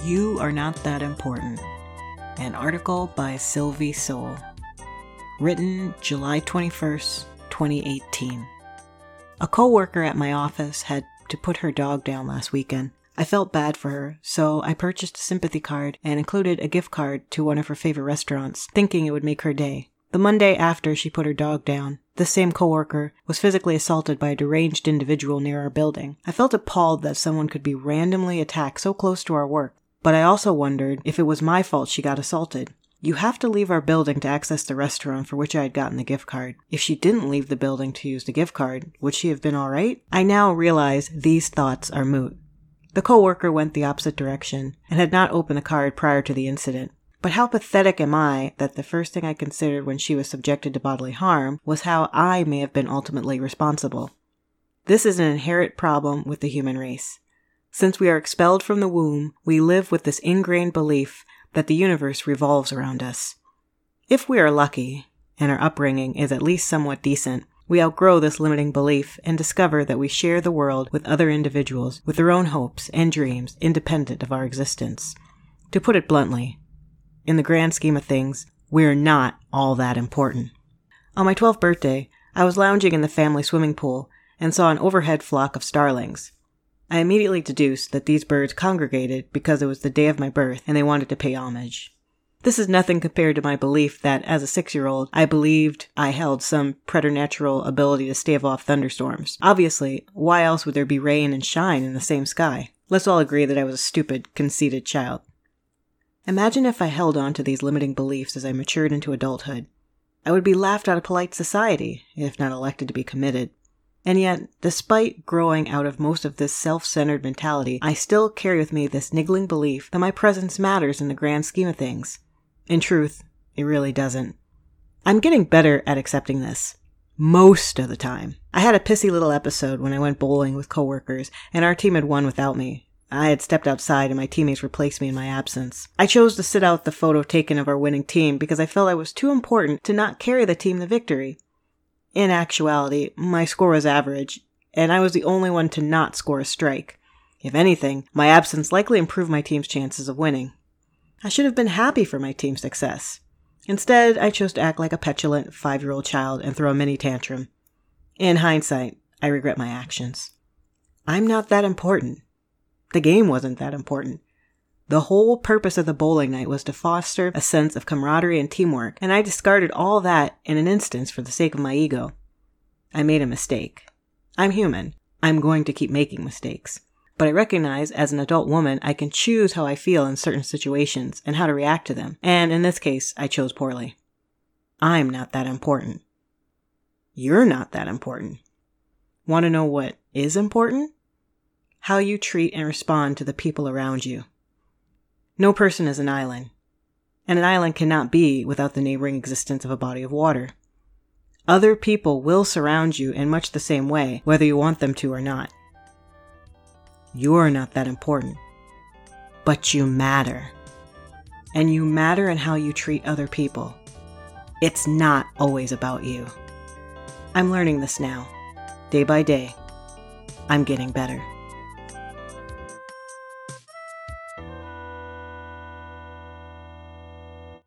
You Are Not That Important, an article by Sylvie Soul. Written July 21st, 2018. A co worker at my office had to put her dog down last weekend. I felt bad for her, so I purchased a sympathy card and included a gift card to one of her favorite restaurants, thinking it would make her day. The Monday after she put her dog down, this same coworker was physically assaulted by a deranged individual near our building. I felt appalled that someone could be randomly attacked so close to our work, but I also wondered if it was my fault she got assaulted. You have to leave our building to access the restaurant for which I had gotten the gift card. If she didn't leave the building to use the gift card, would she have been alright? I now realize these thoughts are moot. The coworker went the opposite direction and had not opened the card prior to the incident. But how pathetic am I that the first thing I considered when she was subjected to bodily harm was how I may have been ultimately responsible. This is an inherent problem with the human race. Since we are expelled from the womb, we live with this ingrained belief that the universe revolves around us. If we are lucky, and our upbringing is at least somewhat decent, we outgrow this limiting belief and discover that we share the world with other individuals with their own hopes and dreams independent of our existence. To put it bluntly, in the grand scheme of things, we're not all that important. On my 12th birthday, I was lounging in the family swimming pool and saw an overhead flock of starlings. I immediately deduced that these birds congregated because it was the day of my birth and they wanted to pay homage. This is nothing compared to my belief that as a six year old, I believed I held some preternatural ability to stave off thunderstorms. Obviously, why else would there be rain and shine in the same sky? Let's all agree that I was a stupid, conceited child. Imagine if I held on to these limiting beliefs as I matured into adulthood. I would be laughed out of polite society, if not elected to be committed. And yet, despite growing out of most of this self centered mentality, I still carry with me this niggling belief that my presence matters in the grand scheme of things. In truth, it really doesn't. I'm getting better at accepting this. Most of the time. I had a pissy little episode when I went bowling with coworkers, and our team had won without me, I had stepped outside and my teammates replaced me in my absence. I chose to sit out the photo taken of our winning team because I felt I was too important to not carry the team to victory. In actuality, my score was average, and I was the only one to not score a strike. If anything, my absence likely improved my team's chances of winning. I should have been happy for my team's success. Instead, I chose to act like a petulant five year old child and throw a mini tantrum. In hindsight, I regret my actions. I'm not that important. The game wasn't that important. The whole purpose of the bowling night was to foster a sense of camaraderie and teamwork, and I discarded all that in an instance for the sake of my ego. I made a mistake. I'm human. I'm going to keep making mistakes. But I recognize as an adult woman, I can choose how I feel in certain situations and how to react to them. And in this case, I chose poorly. I'm not that important. You're not that important. Want to know what is important? how you treat and respond to the people around you. No person is an island, and an island cannot be without the neighboring existence of a body of water. Other people will surround you in much the same way, whether you want them to or not. You're not that important, but you matter. And you matter in how you treat other people. It's not always about you. I'm learning this now. Day by day, I'm getting better.